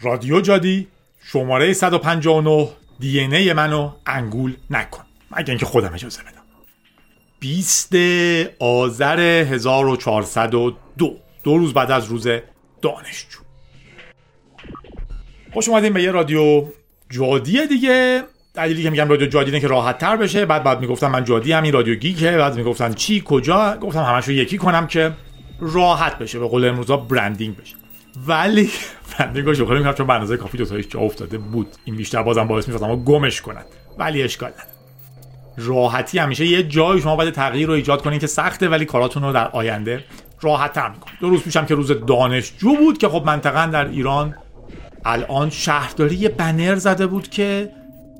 رادیو جادی شماره 159 دی ای منو انگول نکن. مگه اینکه خودم اجازه بدم. 20 آذر 1402 دو. روز بعد از روز دانشجو. خوش اومدیم به یه رادیو جادی دیگه. دلیلی که میگم رادیو جادی که راحت تر بشه. بعد بعد می‌گفتم من جادی هم این رادیو گیکه. بعد می‌گفتن چی کجا؟ گفتم همشو یکی کنم که راحت بشه. به قول امروزا برندینگ بشه. ولی رو شوخی می‌کنم چون به کافی دوتایش جا افتاده بود. این بیشتر بازم باعث می‌شد اما گمش کنن. ولی اشکال نداره. راحتی همیشه یه جایی شما باید تغییر رو ایجاد کنین که سخته ولی کاراتون رو در آینده راحت می‌کنه دو روز پیشم که روز دانشجو بود که خب منطقا در ایران الان شهرداری یه بنر زده بود که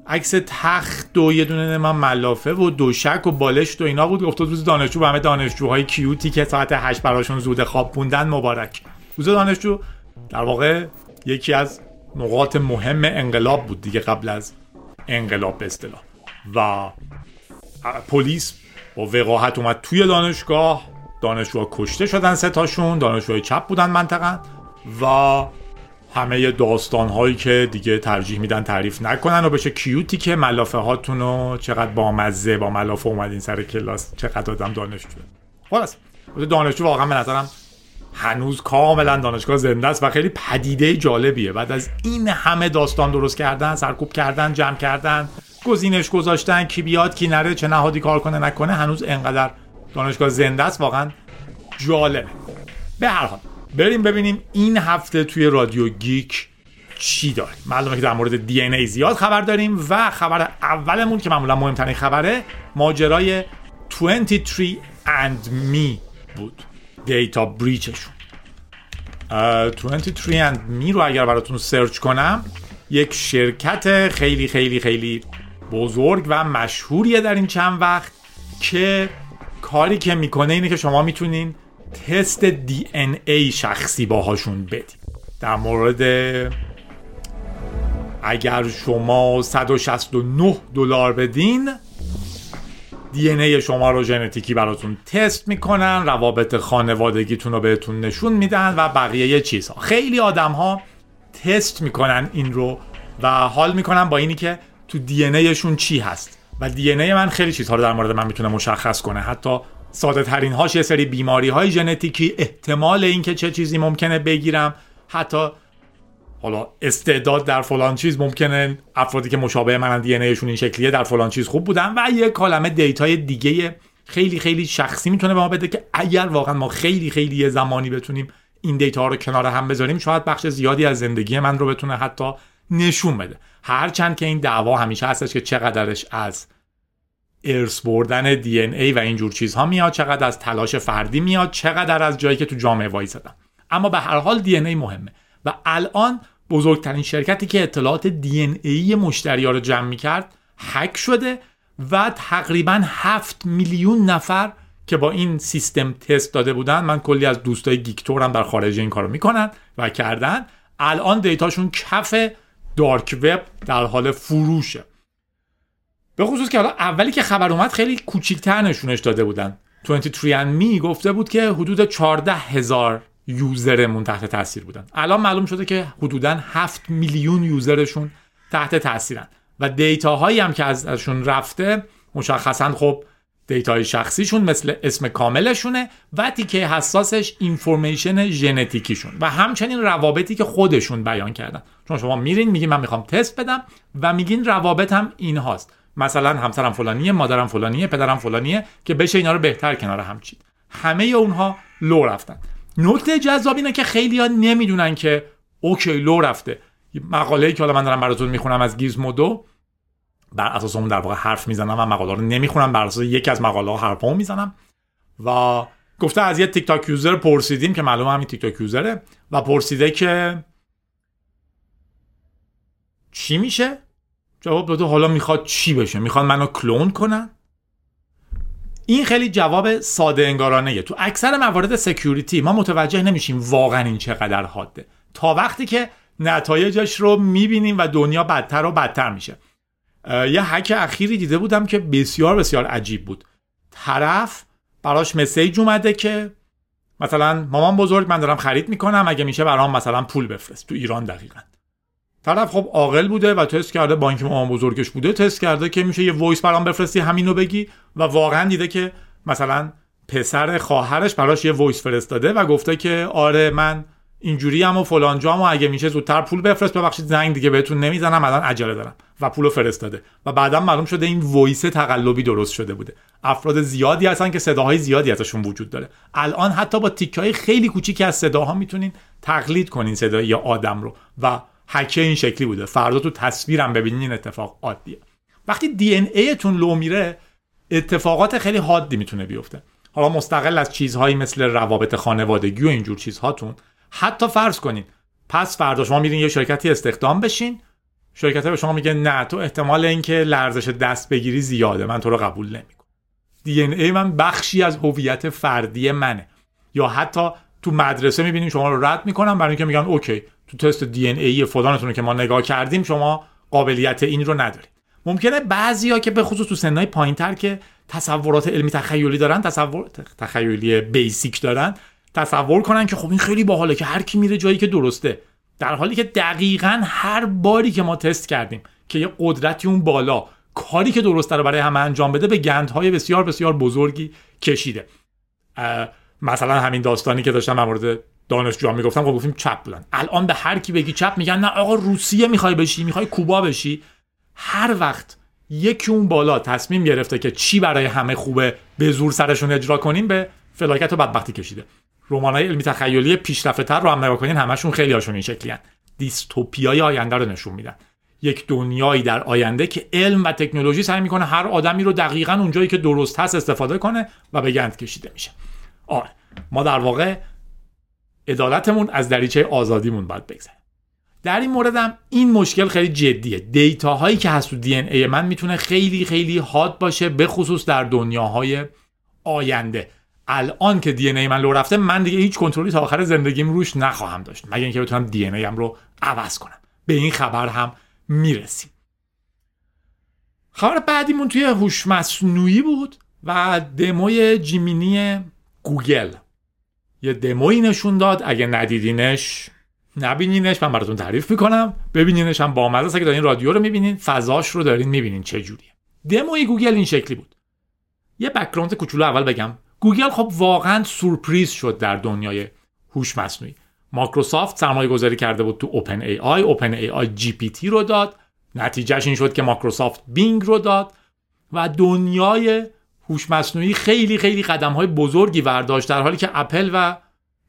عکس تخت و یه دونه من ملافه و دوشک و بالشت و اینا بود. گفت روز دانشجو به همه دانشجوهای کیوتی که ساعت 8 براشون زود خواب بوندن مبارک. روز دانشجو در واقع یکی از نقاط مهم انقلاب بود دیگه قبل از انقلاب به اصطلاح. و پلیس با وقاحت اومد توی دانشگاه دانشجوها کشته شدن سه تاشون دانشجوهای چپ بودن منطقا و همه داستان هایی که دیگه ترجیح میدن تعریف نکنن و بشه کیوتی که ملافه هاتون رو چقدر با مزه با ملافه اومدین سر کلاس چقدر آدم دانشجو خلاص. دانشجو واقعا به نظرم هنوز کاملا دانشگاه زنده است و خیلی پدیده جالبیه. بعد از این همه داستان درست کردن سرکوب کردن جمع کردن گزینش گذاشتن کی بیاد کی نره چه نهادی کار کنه نکنه هنوز انقدر دانشگاه زنده است واقعا جالبه. به هر حال بریم ببینیم این هفته توی رادیو گیک چی داریم معلومه که در مورد دی ای زیاد خبر داریم و خبر اولمون که معمولا مهمترین خبره ماجرای 23 and me بود. دیتا بریچشون 23 and me رو اگر براتون سرچ کنم یک شرکت خیلی خیلی خیلی بزرگ و مشهوریه در این چند وقت که کاری که می‌کنه اینه که شما می‌تونین تست دی ان ای شخصی باهاشون بدید در مورد اگر شما 169 دلار بدین دی ای شما رو ژنتیکی براتون تست می‌کنن روابط خانوادگیتون رو بهتون نشون میدن و بقیه چیزها. خیلی آدم ها تست می‌کنن این رو و حال می‌کنن با اینی که تو دی ایشون چی هست. و دی ای من خیلی چیزها رو در مورد من می‌تونه مشخص کنه. حتی ساده ترین هاش یه سری بیماری های ژنتیکی احتمال اینکه چه چیزی ممکنه بگیرم حتی حالا استعداد در فلان چیز ممکنه افرادی که مشابه منن DNA شون این شکلیه در فلان چیز خوب بودن و یه عالمه data ی دیگه خیلی خیلی شخصی می‌تونه به ما بده که اگر واقعا ما خیلی خیلی یه زمانی بتونیم این data رو کنار هم بذاریم شاید بخش زیادی از زندگی من رو بتونه حتی نشون بده. هرچند که این دعوا همیشه هستش که چقدرش از ارث بردن DNA و اینجور چیزها میاد چقدر از تلاش فردی میاد چقدر از جایی که تو جامعه وایسادن. اما به هر حال دی ای مهمه. و الان بزرگترین شرکتی که اطلاعات دی ای مشتری ها رو جمع می‌کرد هک شده و تقریبا 7 میلیون نفر که با این سیستم تست داده بودن من کلی از دوستای گیکتور هم در خارج این کارو می‌کنن و کردن. الان دیتاشون کف دارک وب در حال فروشه. به خصوص که حالا اولی که خبر اومد خیلی کوچیکتر نشونش داده بودن. 23 می گفته بود که حدود 14 هزار user شون تحت تاثیر بودن. الان معلوم شده که حدودا 7 میلیون user شون تحت تاثیرن. و data هایی هم که ازشون رفته مشخصا خب data ی شخصیشون مثل اسم کاملشونه و تیکه حساسش information ژنتیکیشون. و همچنین روابطی که خودشون بیان کردن. چون شما میرین میگین من می‌خوام تست بدم و میگین روابطم این هاست مثلا همسرم فلانیه مادرم فلانیه پدرم فلانیه که بشه اینا رو بهتر کنار هم چید. همه اونها لو رفتن. نکته جذاب اینه که خیلی ها نمی‌دونن که OK لو رفته. مقاله ای که حالا من دارم براتون می‌خونم از Gizmodo بر اساس اون در واقع حرف می‌زنم و مقاله رو نمی‌خونم بر اساس یکی از مقاله ها حرفامو می‌زنم. و گفته از یه TikTok user پرسیدیم که معلومه همین TikTok user ه و پرسیده که چی میشه؟ جواب داده حالا می‌خواد چی بشه؟ می‌خواد منو کلون کنن؟ این خیلی جواب ساده انگارانه تو اکثر موارد security ما متوجه نمیشیم واقعا این چقدر حاده. تا وقتی که نتایجش رو می‌بینیم و دنیا بدتر و بدتر میشه. یه حک اخیری دیده بودم که بسیار بسیار عجیب بود. طرف براش message اومده که مثلا مامان بزرگ من دارم خرید می‌کنم اگه میشه برام مثلا پول بفرست. تو ایران دقیقا. طرف خب عاقل بوده و تست کرده بانک مامان بزرگش بوده تست کرده که میشه یه voice برام بفرستی همینو بگی. و واقعا دیده که مثلا پسر خواهرش براش یه voice فرستاده و گفته که آره من اینجوری هم و فلان جام و اگه میشه زودتر پول بفرست ببخشید زنگ دیگه بهتون نمی‌زنم الان عجله دارم و پولو فرستاده. و بعدا معلوم شده این voice تقلبی درست شده بوده. افراد زیادی هستن که صداهای زیادی ازشون وجود داره. الان حتی با تیکه های خیلی کوچیکی از صداها می‌تونین تقلید کنین صدای یه آدم رو. و هکه این شکلی بوده. فردا تو تصویرم ببینین این اتفاق عادیه. وقتی دی ان ایتون لو میره اتفاقات خیلی حادی می‌تونه بیفته. حالا مستقل از چیزهایی مثل روابط خانوادگی و اینجور چیزهاتون حتی فرض کنین. پس فردا شما میرین یه شرکتی استخدام بشین. شرکت به شما میگه نه تو احتمال اینکه لرزش دست بگیری زیاده. من تو رو قبول نمی‌کنم. دی ان ای من بخشی از هویت فردی منه. یا حتی تو مدرسه می‌بینیم شما رو رد می‌کنم برای اینکه میگن اوکی تو تست دی ان ای فلانتون که ما نگاه کردیم شما قابلیت این رو ندارید. ممکنه بعضیا که به خصوص تو سنهای پایینتر که تصورات علمی تخیلی دارن تصور تخیلی بیسیک دارن تصور کنن که خب این خیلی باحاله که هر کی میره جایی که درسته. در حالی که دقیقا هر باری که ما تست کردیم که یه قدرتی اون بالا کاری که درسته رو برای همه انجام بده به گندهای بسیار بسیار بزرگی کشیده. مثلا همین داستانی که داشتم در مورد دانشجوها می‌گفتم خب گفتیم چپ بودن. الان به هر کی بگی چپ میگن نه آقا روسیه می‌خوای بشی می‌خوای کوبا بشی. هر وقت یکی اون بالا تصمیم گرفته که چی برای همه خوبه به زور سرشون اجرا کنیم به فلاکت و بدبختی کشیده. رمانای علمی تخیلی پیشرفته تر رو هم نگاه کنین همشون خیلی هاشون این شکلی هن. دیستوپیای آینده رو نشون میدن. یک دنیایی در آینده که علم و تکنولوژی سعی می‌کنه هر آدمی رو دقیقا اونجایی که درست هست استفاده کنه و به گند کشیده میشه. آره ما در واقع عدالتمون از دریچه آزادیمون باید بگذره. در این موردم این مشکل خیلی جدیه. data هایی که هست تو دی ان ای من می‌تونه خیلی خیلی حاد باشه به خصوص در دنیاهای آینده. الان که دی ان ای من لو رفته من دیگه هیچ کنترلی تا آخر زندگیم روش نخواهم داشت. مگه اینکه بتونم دی ان ای ام رو عوض کنم. به این خبر هم می‌رسیم. خبر بعدیمون توی هوش مصنوعی بود و demo ی Gemini گوگل یه دموی نشون داد. اگه ندیدینش نبینینش. من براتون تعریف می‌کنم. ببینینش هم با مزه. که دارین رادیو رو می‌بینین فضاش رو دارین می‌بینین چه جوریه. دموی گوگل این شکلی بود. یه background کوچولو اول بگم. گوگل خب واقعا سورپریز شد در دنیای هوش مصنوعی. مایکروسافت سرمایه گذاری کرده بود تو اوپن ای آی اوپن ای آی جی پی تی رو داد. نتیجهش این شد که مایکروسافت Bing رو داد. و دنیای هوش مصنوعی خیلی خیلی قدم های بزرگی برداشت در حالی که اپل و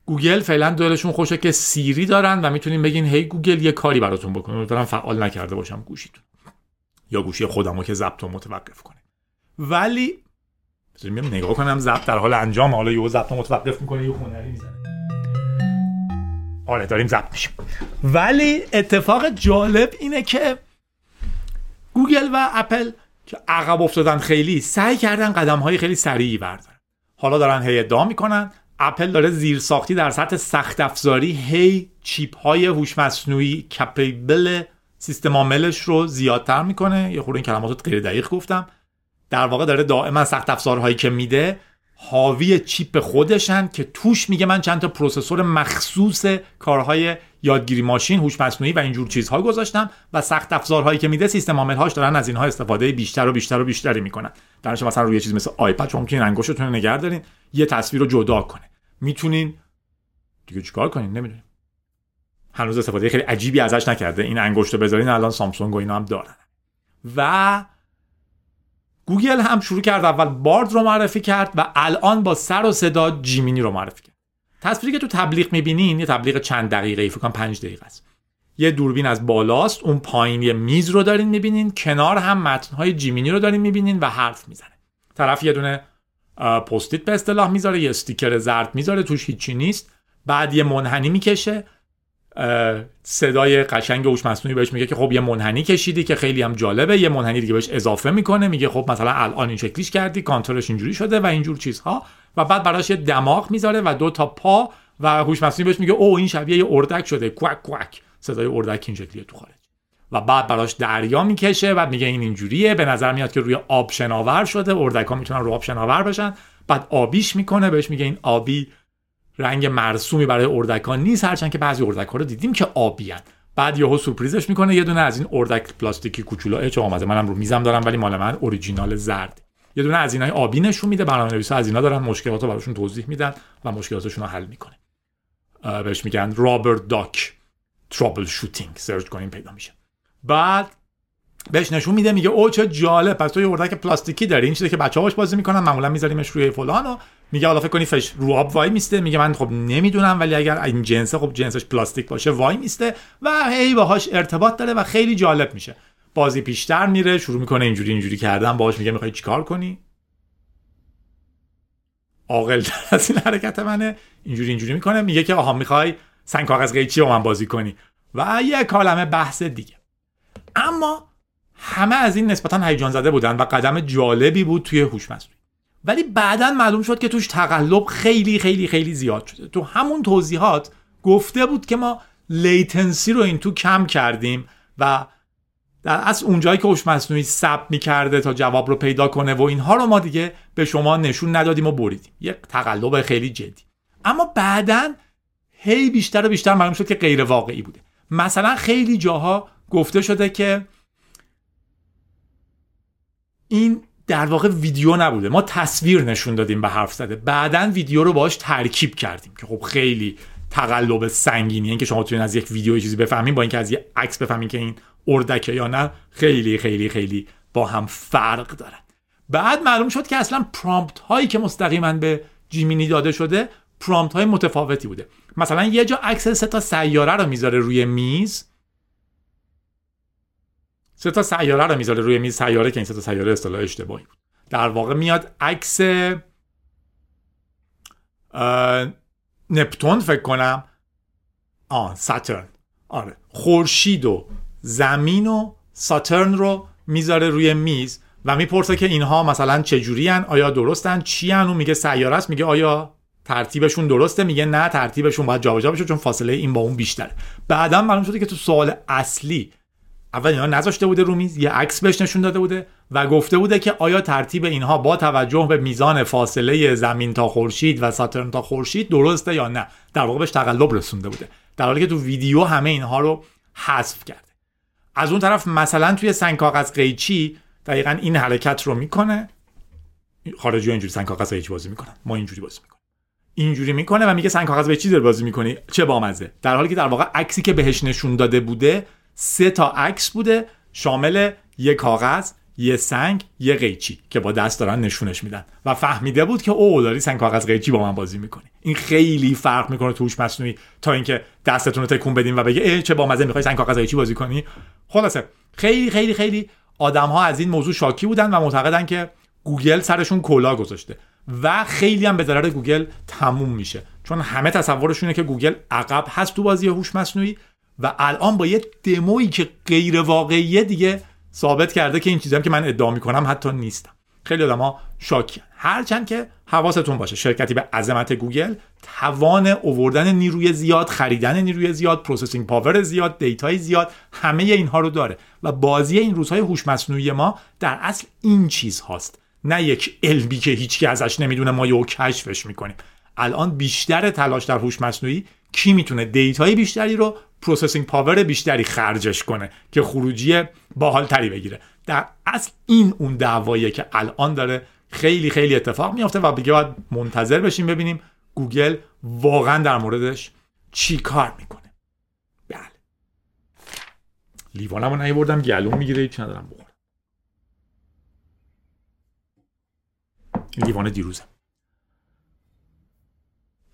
گوگل فعلا دلشون خوشه که Siri دارن و می‌تونین بگین Hey Google یه کاری براتون بکنه امیدوارم فعال نکرده باشم گوشیتون. یا گوشی خودمو که ضبط متوقف کنه. ولی بذاریم نگاه کنم ضبط در حال انجام. حالا یهو ضبط متوقف می‌کنه یه هنری می‌زنه. آره داریم ضبط میشیم. ولی اتفاق جالب اینه که گوگل و اپل که عقب افتادن خیلی سعی کردن قدم های خیلی سریعی بردارن. حالا دارن هی ادعا می‌کنن اپل داره زیر ساختی در سطح سخت افزاری هی chip های هوش مصنوعی capable سیستم عاملش رو زیادتر می‌کنه. یه خورده این کلمات غیر دقیق گفتم. در واقع داره دائما سخت افزارهایی که میده حاوی chip خودشن که توش میگه من چند تا processor مخصوص کارهای یادگیری ماشین هوش مصنوعی و اینجور چیزها گذاشتم و سخت افزارهایی که میده سیستم عاملهاش دارن از اینها استفاده بیشتر و بیشتر و بیشتری می‌کنن. درش مثلا روی چیز مثل آیپد شما می‌تونین انگشتتون نگه دارین یه تصویر رو جدا کنه. می‌تونین دیگه چیکار کنین؟ نمی‌دونیم. هنوز استفاده خیلی عجیبی ازش نکرده. این انگشت بذارین الان سامسونگ و اینا هم دارن. و گوگل هم شروع کرد اول بارد رو معرفی کرد و الان با سر و صدا جیمینی رو معرفی کرد. تصویری که تو تبلیغ می‌بینین یه تبلیغ چند دقیقه ای فکر پنج دقیقه است. یه دوربین از بالاست اون پایین یه میز رو دارین می‌بینین کنار هم متنهای جیمینی رو دارین می‌بینین و حرف می‌زنه. طرف یه دونه پستیت به اصطلاح می‌ذاره یه استیکر زرد می‌ذاره توش هیچی نیست. بعد یه منحنی می‌کشه. صدای قشنگ هوش مصنوعی بهش میگه که خب یه منحنی کشیدی که خیلی هم جالبه یه منحنی دیگه بهش اضافه می‌کنه میگه خب مثلا الان این شکلیش کردی کانترش اینجوری شده و اینجور چیزها و بعد براش یه دماغ می‌ذاره و دو تا پا و هوش مصنوعی بهش میگه او این شبیه یه اردک شده. کوک کوک. صدای اردک این تو خارج. و بعد براش دریا می‌کشه بعد میگه این اینجوریه. به نظر میاد که روی آب شناور شده. اردک ها می‌تونن رو آب شناور بشن. بعد آبیش می‌کنه بهش میگه این آبی رنگ مرسومی برای اردکان نیست هرچند که بعضی اردک ها رو دیدیم که آبیان بعد یهو سورپریزش می‌کنه یه دونه از این اردک پلاستیکی کوچولو. چه اومده منم رو میزم دارم ولی مال من اوریجینال زرد. یه دونه از اینای آبی نشون میده برنامه‌نویسا از اینا دارن مشکلات رو براشون توضیح میدن و مشکلاتشون رو حل می‌کنه. بهش میگن rubber duck troubleshooting search کنیم پیدا میشه. بعد بهش نشون میده میگه او چه جالب. پس تو یه اردک پلاستیکی داری. این چیزی که بچه‌هاش بازی می‌کنن معمولا میذاریمش روی فلان و میگه حالا فکر کنی فش رو آب وای میسته؟ میگه من خب نمی‌دونم ولی اگر این جنس خب جنسش پلاستیک باشه وای میسته و هی باهاش ارتباط داره و خیلی جالب میشه. بازی پیشتر میره شروع می‌کنه اینجوری اینجوری کردن باهاش میگه می‌خوای چیکار کنی؟ عاقل از این حرکت منه. اینجوری اینجوری می‌کنه میگه که آها می‌خوای سنگ کاغذ قیچی با من بازی کنی. و یه کالمه بحث دیگه. اما همه از این نسبتا هیجان زده بودن و قدم جالبی بود توی هوش مصنوعی. ولی بعدا معلوم شد که توش تقلب خیلی خیلی خیلی زیاد شده. تو همون توضیحات گفته بود که ما لیتنسی رو این تو کم کردیم و در اصل اونجایی که هوش مصنوعی ثبت می‌کرده تا جواب رو پیدا کنه و اینها رو ما دیگه به شما نشون ندادیم و بریدیم. یک تقلب خیلی جدی. اما بعدا هی بیشتر و بیشتر معلوم شد که غیر واقعی بوده. مثلا خیلی جاها گفته شده که این در واقع ویدیو نبوده. ما تصویر نشون دادیم به حرف زده. بعدا ویدیو رو باش ترکیب کردیم که خب خیلی تقلب سنگینی این که شما توی از یک ویدیو چیزی بفهمین با اینکه از یک عکس بفهمین که این اردکه یا نه خیلی خیلی خیلی با هم فرق دارن بعد معلوم شد که اصلا پرامپت هایی که مستقیما به جیمینی داده شده پرامپت های متفاوتی بوده. مثلا یه جا عکس سه تا سیاره رو می‌ذاره روی میز. سه تا سیاره رو می‌ذاره روی میز سیاره که این سه تا سیاره اصطلاح اشتباهی بود. در واقع میاد عکس نپتون فکر کنم. آه ساترن. آره. خورشید و زمین و ساترن رو می‌ذاره روی میز و می‌پرسه که اینها مثلا چجوری هن؟ آیا درستن؟ چی هن؟ میگه سیاره است. میگه آیا ترتیبشون درسته؟ میگه نه ترتیبشون باید جابجا بشه چون فاصله این با اون بیشتره. بعدا معلوم شده که تو سوال اصلی اول اینا نذاشته بوده رو میز یه عکس بهش نشون داده بوده و گفته بوده که آیا ترتیب اینها با توجه به میزان فاصله زمین تا خورشید و ساترن تا خورشید درسته یا نه؟ در واقع بهش تقلب رسونده بوده. در حالی که تو ویدیو همه اینها رو حذف کرده. از اون طرف مثلا توی سنگ کاغذ قیچی دقیقا این حرکت رو می‌کنه. خارجی اینجوری سنگ کاغذ قیچی بازی می‌کنن ما اینجوری بازی می‌کنیم. اینجوری می‌کنه و میگه سنگ کاغذ قیچی داری بازی می‌کنی؟ چه بامزه. در حالی که در واقع عکسی که بهش نشون داده بوده سه تا عکس بوده شامل یه کاغذ یه سنگ یه قیچی که با دست دارن نشونش میدن. و فهمیده بود که او داری سنگ کاغذ قیچی با من بازی می‌کنی. این خیلی فرق می‌کنه توش مصنوعی تا اینکه دستتون رو تکون بدین و بگه ای چه با مزه می‌خوای سنگ کاغذ قیچی بازی کنی؟ خلاصه خیلی خیلی خیلی آدم ها از این موضوع شاکی بودن و معتقدن که گوگل سرشون کلاه گذاشته. و خیلی هم به ضرر گوگل تموم میشه. چون همه تصورشونه که گوگل عقب هست تو بازی هوش مصنوعی و الان با یه دمویی که غیر واقعیه دیگه ثابت کرده که این چیزی که من ادعا می‌کنم حتی نیستم. خیلی آدم ها شاکی هرچند که حواستون باشه شرکتی به عظمت گوگل توان اووردن نیروی زیاد خریدن نیروی زیاد processing power زیاد data ی زیاد همه اینها رو داره و بازی این روزهای هوش مصنوعی ما در اصل این چیز هاست. نه یک علمی که هیچکی ازش نمی‌دونه ما یه کشفش می‌کنیم. الان بیشتر تلاش در هوش مصنوعی کی می‌تونه data ی بیشتری رو processing power بیشتری خرجش کنه که خروجی باحال تری بگیره. در اصل این اون دعواییه که الان داره خیلی خیلی اتفاق میافته و دیگه باید منتظر بشیم ببینیم گوگل واقعا در موردش چی کار می‌کنه. بله. لیوانمو نیوردم گلوم می‌گیره هیچ ندارم بخورم. لیوان دیروزه.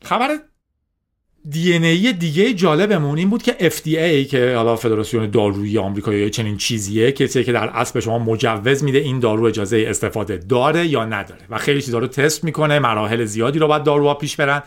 خبر دی ای دیگه جالبمون این بود که FDA که حالا فدراسیون دارویی آمریکا یا چنین چیزیه کسی که در اصل به شما مجوز میده این دارو اجازه استفاده داره یا نداره و خیلی چیزا رو تست می‌کنه مراحل زیادی رو باید داروها پیش برن.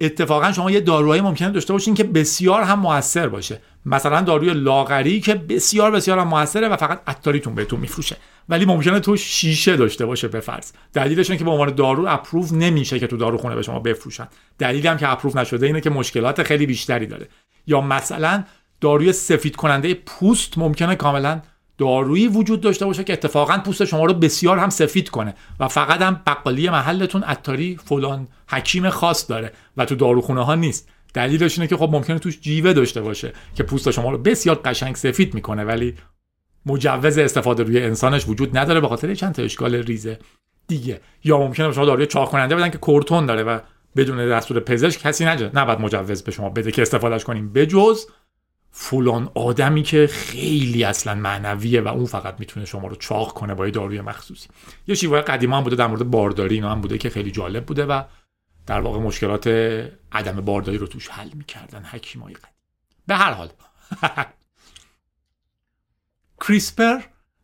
اتفاقا شما یه داروهایی ممکنه داشته باشین که بسیار هم موثر باشه. مثلا داروی لاغری که بسیار بسیار موثره و فقط عطاریتون بهتون میفروشه. ولی ممکنه تو شیشه داشته باشه به فرض. دلیلش که به عنوان دارو اپروو نمیشه که تو داروخونه به شما بفروشن. دلیلی هم که اپروو نشده اینه که مشکلات خیلی بیشتری داره. یا مثلا داروی سفید کننده پوست ممکنه کاملا دارویی وجود داشته باشه که اتفاقا پوست شما رو بسیار هم سفید کنه و فقط هم بقالی محلتون عطاری فلان حکیم خاص داره و تو داروخونه ها نیست. دلیلش اینه که خب ممکنه توش جیوه داشته باشه که پوست شما رو بسیار قشنگ سفید می‌کنه ولی مجوز استفاده روی انسانش وجود نداره به خاطر چند تا اشکال ریزه دیگه. یا ممکنه به شما داروی چاق کننده بدن که کورتون داره و بدون دستور پزشک کسی نجا نباید مجوز به شما بده که استفادهش کنیم. بجز فلان آدمی که خیلی اصلا معنویه و اون فقط می‌تونه شما رو چاق کنه با یه داروی مخصوصی. یه شیوه قدیما هم بوده در مورد بارداری اینا هم بوده که خیلی جالب بوده و در واقع مشکلات عدم بارداری رو توش حل می‌کردن حکیمای قدیم. به هر حال. کریسپر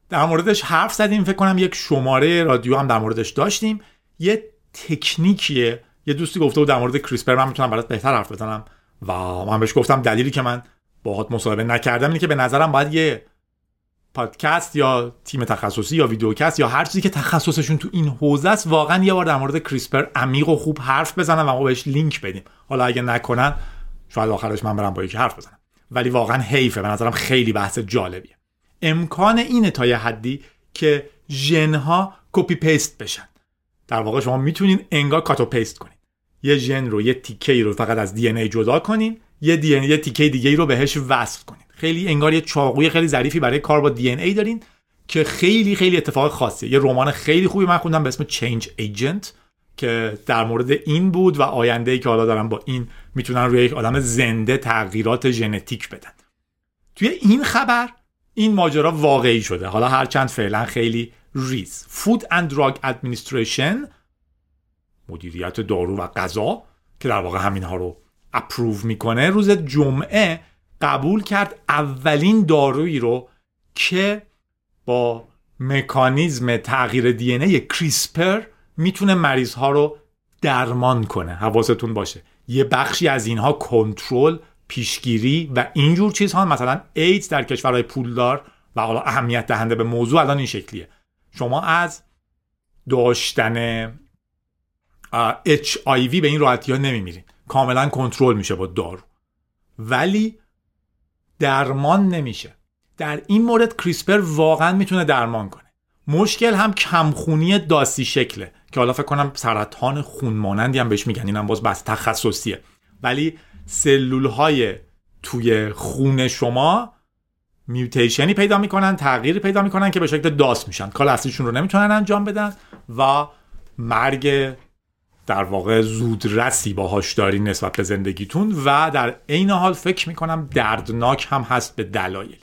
در موردش حرف زدیم فکر کنم یک شماره رادیو هم در موردش داشتیم. یه تکنیکیه. یه دوستی گفته بود در مورد کریسپر من می‌تونم برات بهتر حرف بزنم. و من بهش گفتم دلیلی که من باهات مصاحبه نکردم اینه که به نظرم باید یه پادکست یا تیم تخصصی یا videocast یا هر چیزی که تخصصشون تو این حوزه است واقعا یه بار در مورد CRISPR عمیق و خوب حرف بزنن و ما بهش لینک بدیم. حالا اگه نکنن شاید آخرش من برم با یکی حرف بزنم. ولی واقعا حیفه به نظرم خیلی بحث جالبیه. امکان اینه تا یه حدی که ژنها copy paste بشن. در واقع شما می‌تونین انگار cut و paste کنین. یه ژن رو یه تیکه رو فقط از دی ان ای جدا کنین یه دی یه تیکه دیگه رو بهش وصل کنین. خیلی انگار یه چاقوی خیلی ظریفی برای کار با دی ان ای دارین که خیلی خیلی اتفاق خاصیه. یه رمان خیلی خوبی من خوندم به اسم Change Agent که در مورد این بود و آینده ای که حالا دارن با این می‌تونن روی یک آدم زنده تغییرات ژنتیک بدن. توی این خبر این ماجرا واقعی شده. حالا هرچند فعلا خیلی ریز. Food and Drug Administration مدیریت دارو و غذا که در واقع همین ها رو approve می‌کنه روز جمعه قبول کرد اولین دارویی رو که با مکانیزم تغییر دی ای کریسپر می‌تونه مریض ها رو درمان کنه حواستون باشه. یه بخشی از اینها کنترل پیشگیری و اینجور چیزها مثلا ایدز در کشورهای پولدار و حالا اهمیت دهنده به موضوع الان این شکلیه. شما از داشتن HIV به این راحتی ها نمیمیرین. کاملا کنترل میشه با دارو. ولی درمان نمیشه. در این مورد کریسپر واقعا می‌تونه درمان کنه. مشکل هم کمخونی داسی شکله که حالا فکر کنم سرطان خون مانندی هم بهش میگن. اینم باز بس تخصصیه. ولی سلول های توی خون شما میوتیشنی پیدا می‌کنن تغییری پیدا می‌کنن که به شکل داس میشن. کار اصلیشون رو نمی‌تونن انجام بدن و مرگ در واقع زودرسی باهاش داری نسبت به زندگیتون و در عین حال فکر می‌کنم دردناک هم هست به دلایلی.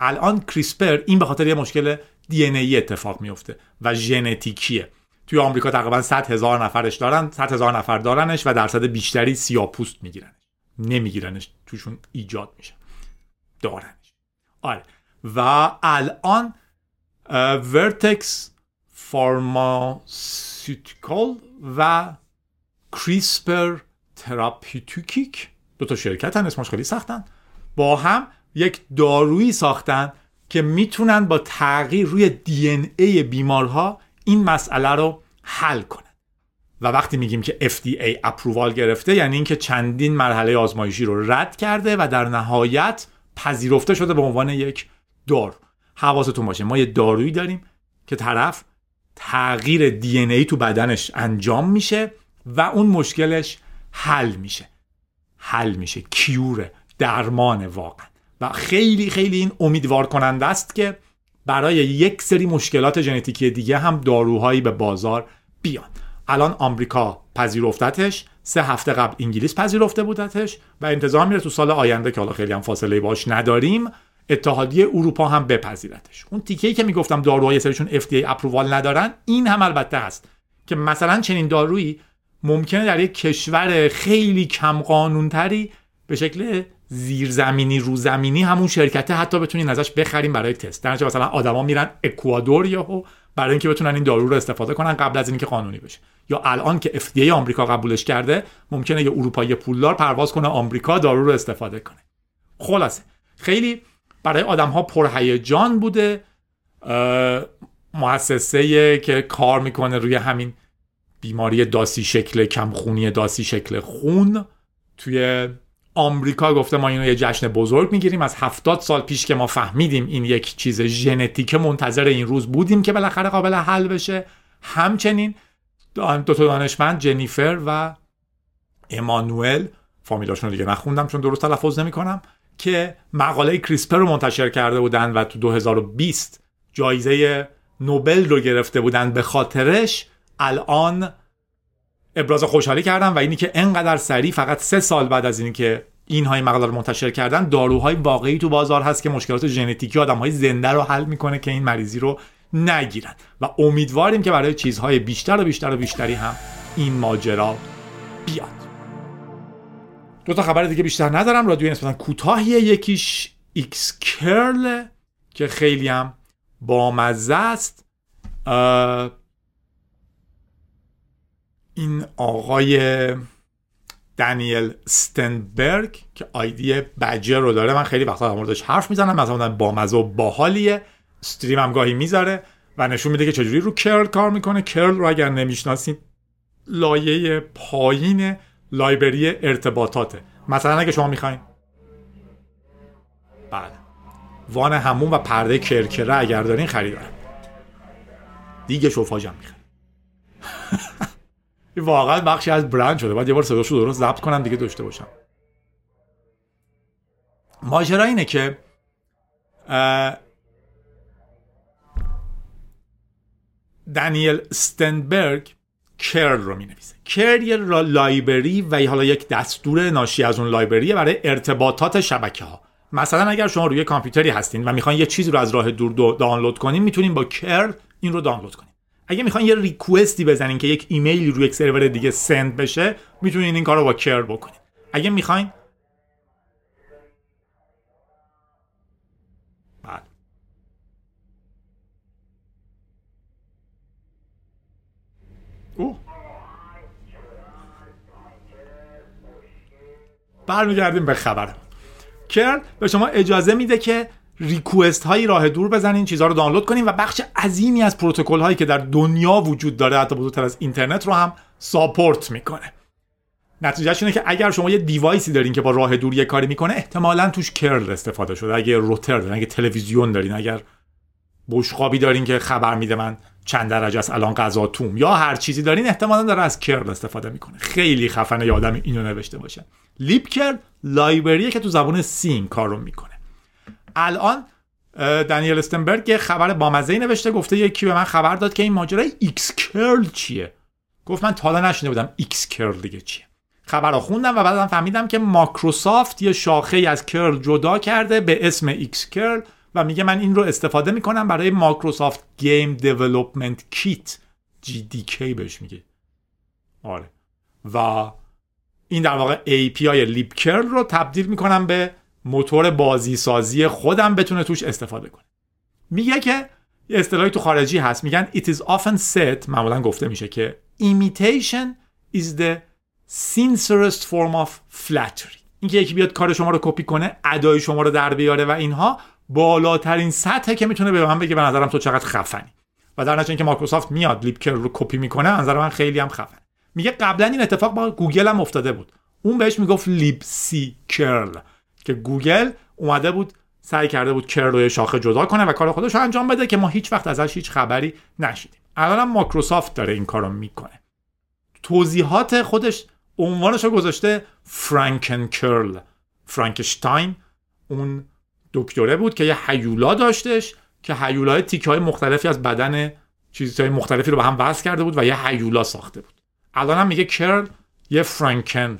الان کریسپر این به خاطر یه مشکل دی ای اتفاق میفته و ژنتیکیه. توی آمریکا تقریبا 100 هزار نفرش دارن 100 هزار نفر دارنش و درصد بیشتری سیاپوست میگیرنش. نمیگیرنش توشون ایجاد میشه. دارنش. آره. و الان Vertex Pharmaceuticals و CRISPR Therapeutics دو تا شرکت هن اسمش خیلی سختن. با هم یک دارویی ساختن که می‌تونن با تغییر روی DNA بیمارها این مسئله رو حل کنن. و وقتی میگیم که FDA approval گرفته یعنی اینکه چندین مرحله آزمایشی رو رد کرده و در نهایت پذیرفته شده به عنوان یک دارو. حواستون باشه ما یه دارویی داریم که طرف تغییر دی ای تو بدنش انجام میشه و اون مشکلش حل میشه. حل میشه کیوره درمان واقعا. و خیلی خیلی این امیدوار کننده است که برای یک سری مشکلات ژنتیکی دیگه هم داروهایی به بازار بیان. الان آمریکا پذیرفتتش سه هفته قبل انگلیس پذیرفته بودتش و انتظار میره تو سال آینده که حالا خیلی هم فاصله باش نداریم اتحادیه اروپا هم بپذیرتش. اون تیکه‌ای که می‌گفتم داروهای سرشون FDA اپرووال ندارن این هم البته هست که مثلا چنین دارویی ممکنه در یک کشور خیلی کم قانونتری به شکل زیرزمینی روزمینی همون شرکته حتی بتونین ازش بخریم برای تست. در مثلا آدما میرن اکوادور یا برای اینکه بتونن این دارو رو استفاده کنن قبل از اینکه قانونی بشه. یا الان که FDA آمریکا قبولش کرده ممکنه یه اروپایی پولدار پرواز کنه آمریکا دارو رو استفاده کنه. خلاصه. خیلی برای آدم ها پرهیجان بوده. مؤسسه که کار می‌کنه روی همین بیماری داسی شکل کمخونی داسی شکل خون. توی آمریکا گفته ما اینو یه جشن بزرگ می‌گیریم. از هفتاد سال پیش که ما فهمیدیم این یک چیز ژنتیک منتظر این روز بودیم که بالاخره قابل حل بشه. همچنین دو تا دانشمند جنیفر و امانوئل فامیلاشون رو دیگه نخوندم چون درست تلفظ نمی‌کنم که مقاله کریسپر رو منتشر کرده بودن و تو 2020 جایزه نوبل رو گرفته بودن به خاطرش الان ابراز خوشحالی کردم و اینی که انقدر سریع فقط سه سال بعد از اینی که این مقاله رو منتشر کردن داروهای واقعی تو بازار هست که مشکلات ژنتیکی آدم های زنده رو حل می‌کنه که این مریضی رو نگیرن. و امیدواریم که برای چیزهای بیشتر و بیشتر و بیشتری هم این ماجرا بیاد. دو تا خبر دیگه بیشتر ندارم. رادیو نسبتا کوتاهیه. یکیش xCurl که خیلی هم بامزه است. این آقای دانیل ستنبرگ که آیدی bagder رو داره. من خیلی وقتا در موردش حرف می‌زنم. با مزه و باحالیه. stream هم گاهی می‌ذاره و نشون میده که چجوری رو کرل کار می‌کنه. کرل رو اگر نمی‌شناسید لایه پایین لایبری ارتباطاته. مثلا اگه شما می‌خواین بله. وان همون و پرده کرکره اگر دارین خریدارم. دیگه شوفاژم می‌خواد واقعا بخشی از برند شده. باید یه بار صداشو درست ضبط کنم دیگه داشته باشم. ماجرا اینه که دانیل ستنبرگ curl رو می نویسه curl یه library و حالا یک دستور ناشی از اون library ه برای ارتباطات شبکه ها مثلا اگر شما روی کامپیوتری هستین و می‌خواین یه چیزی رو از راه دور دانلود کنین می‌تونین با curl این رو دانلود کنین. اگه می‌خواین یه request ی بزنین که یک ایمیل روی یک سرور دیگه send بشه می‌تونین این کار رو با curl بکنین. اگه می‌خواین بله برمیگردیم به خبر. کرل به شما اجازه میده که ریکوست هایی راه دور بزنین چیزها رو دانلود کنین و بخش عظیمی از پروتکل هایی که در دنیا وجود داره حتی بزرگتر از اینترنت رو هم ساپورت می‌کنه. نتیجهش اینه که اگر شما یه دیوایسی دارین که با راه دور یه کاری می‌کنه احتمالا توش کرل استفاده شده. اگه روتر دارین اگه تلویزیون دارین اگر بشقابی دارین که خبر میده من چند درجه است الان غذا توم یا هر چیزی دارین احتمالا داره از curl استفاده می‌کنه. خیلی خفنه آدم اینو نوشته باشه. libcurl library ه که تو زبان C این کار رو می‌کنه. الان دانیل استنبرگ یه خبر بامزه نوشته گفته یکی به من خبر داد که این ماجرای xCurl چیه. گفت من تا حالا نشنیده بودم xCurl دیگه چیه. خبر رو خوندم و بعدم فهمیدم که ماکروسافت یه شاخه از curl جدا کرده به اسم xCurl و میگه من این رو استفاده می‌کنم برای ماکروسافت گیم دیولپمنت کیت. GDK بهش میگه. آره. و این در واقع API لیپ کرل رو تبدیل می‌کنم به موتور بازی سازی خودم بتونه توش استفاده کنه. میگه که یه اصطلاحی تو خارجی هست. میگن it is often said معمولا گفته میشه که imitation is the sincerest form of flattery. اینکه یکی بیاد کار شما رو کپی کنه ادای شما رو در بیاره و اینها بالاترین سطحه که می‌تونه به من بگه به نظرم تو چقدر خفنی. و در نتیجه اینکه مایکروسافت میاد libcurl رو کپی می‌کنه نظر من خیلی هم خفن میگه قبلا این اتفاق با گوگل هم افتاده بود. اون بهش می‌گفت libcrurl که گوگل اومده بود سعی کرده بود curl رو شاخه جدا کنه و کار خودش رو انجام بده که ما هیچ وقت ازش هیچ خبری نشنیدیم الان مایکروسافت داره این کارو می‌کنه. توضیحات خودش عنوانش رو گذاشته Franken curl فرانکشتاین اون دکتره بود که یه هیولا داشتش که هیولای تیکه های مختلفی از بدن چیزهای مختلفی رو به هم وصل کرده بود و یه هیولا ساخته بود. الان هم میگه curl یه Franken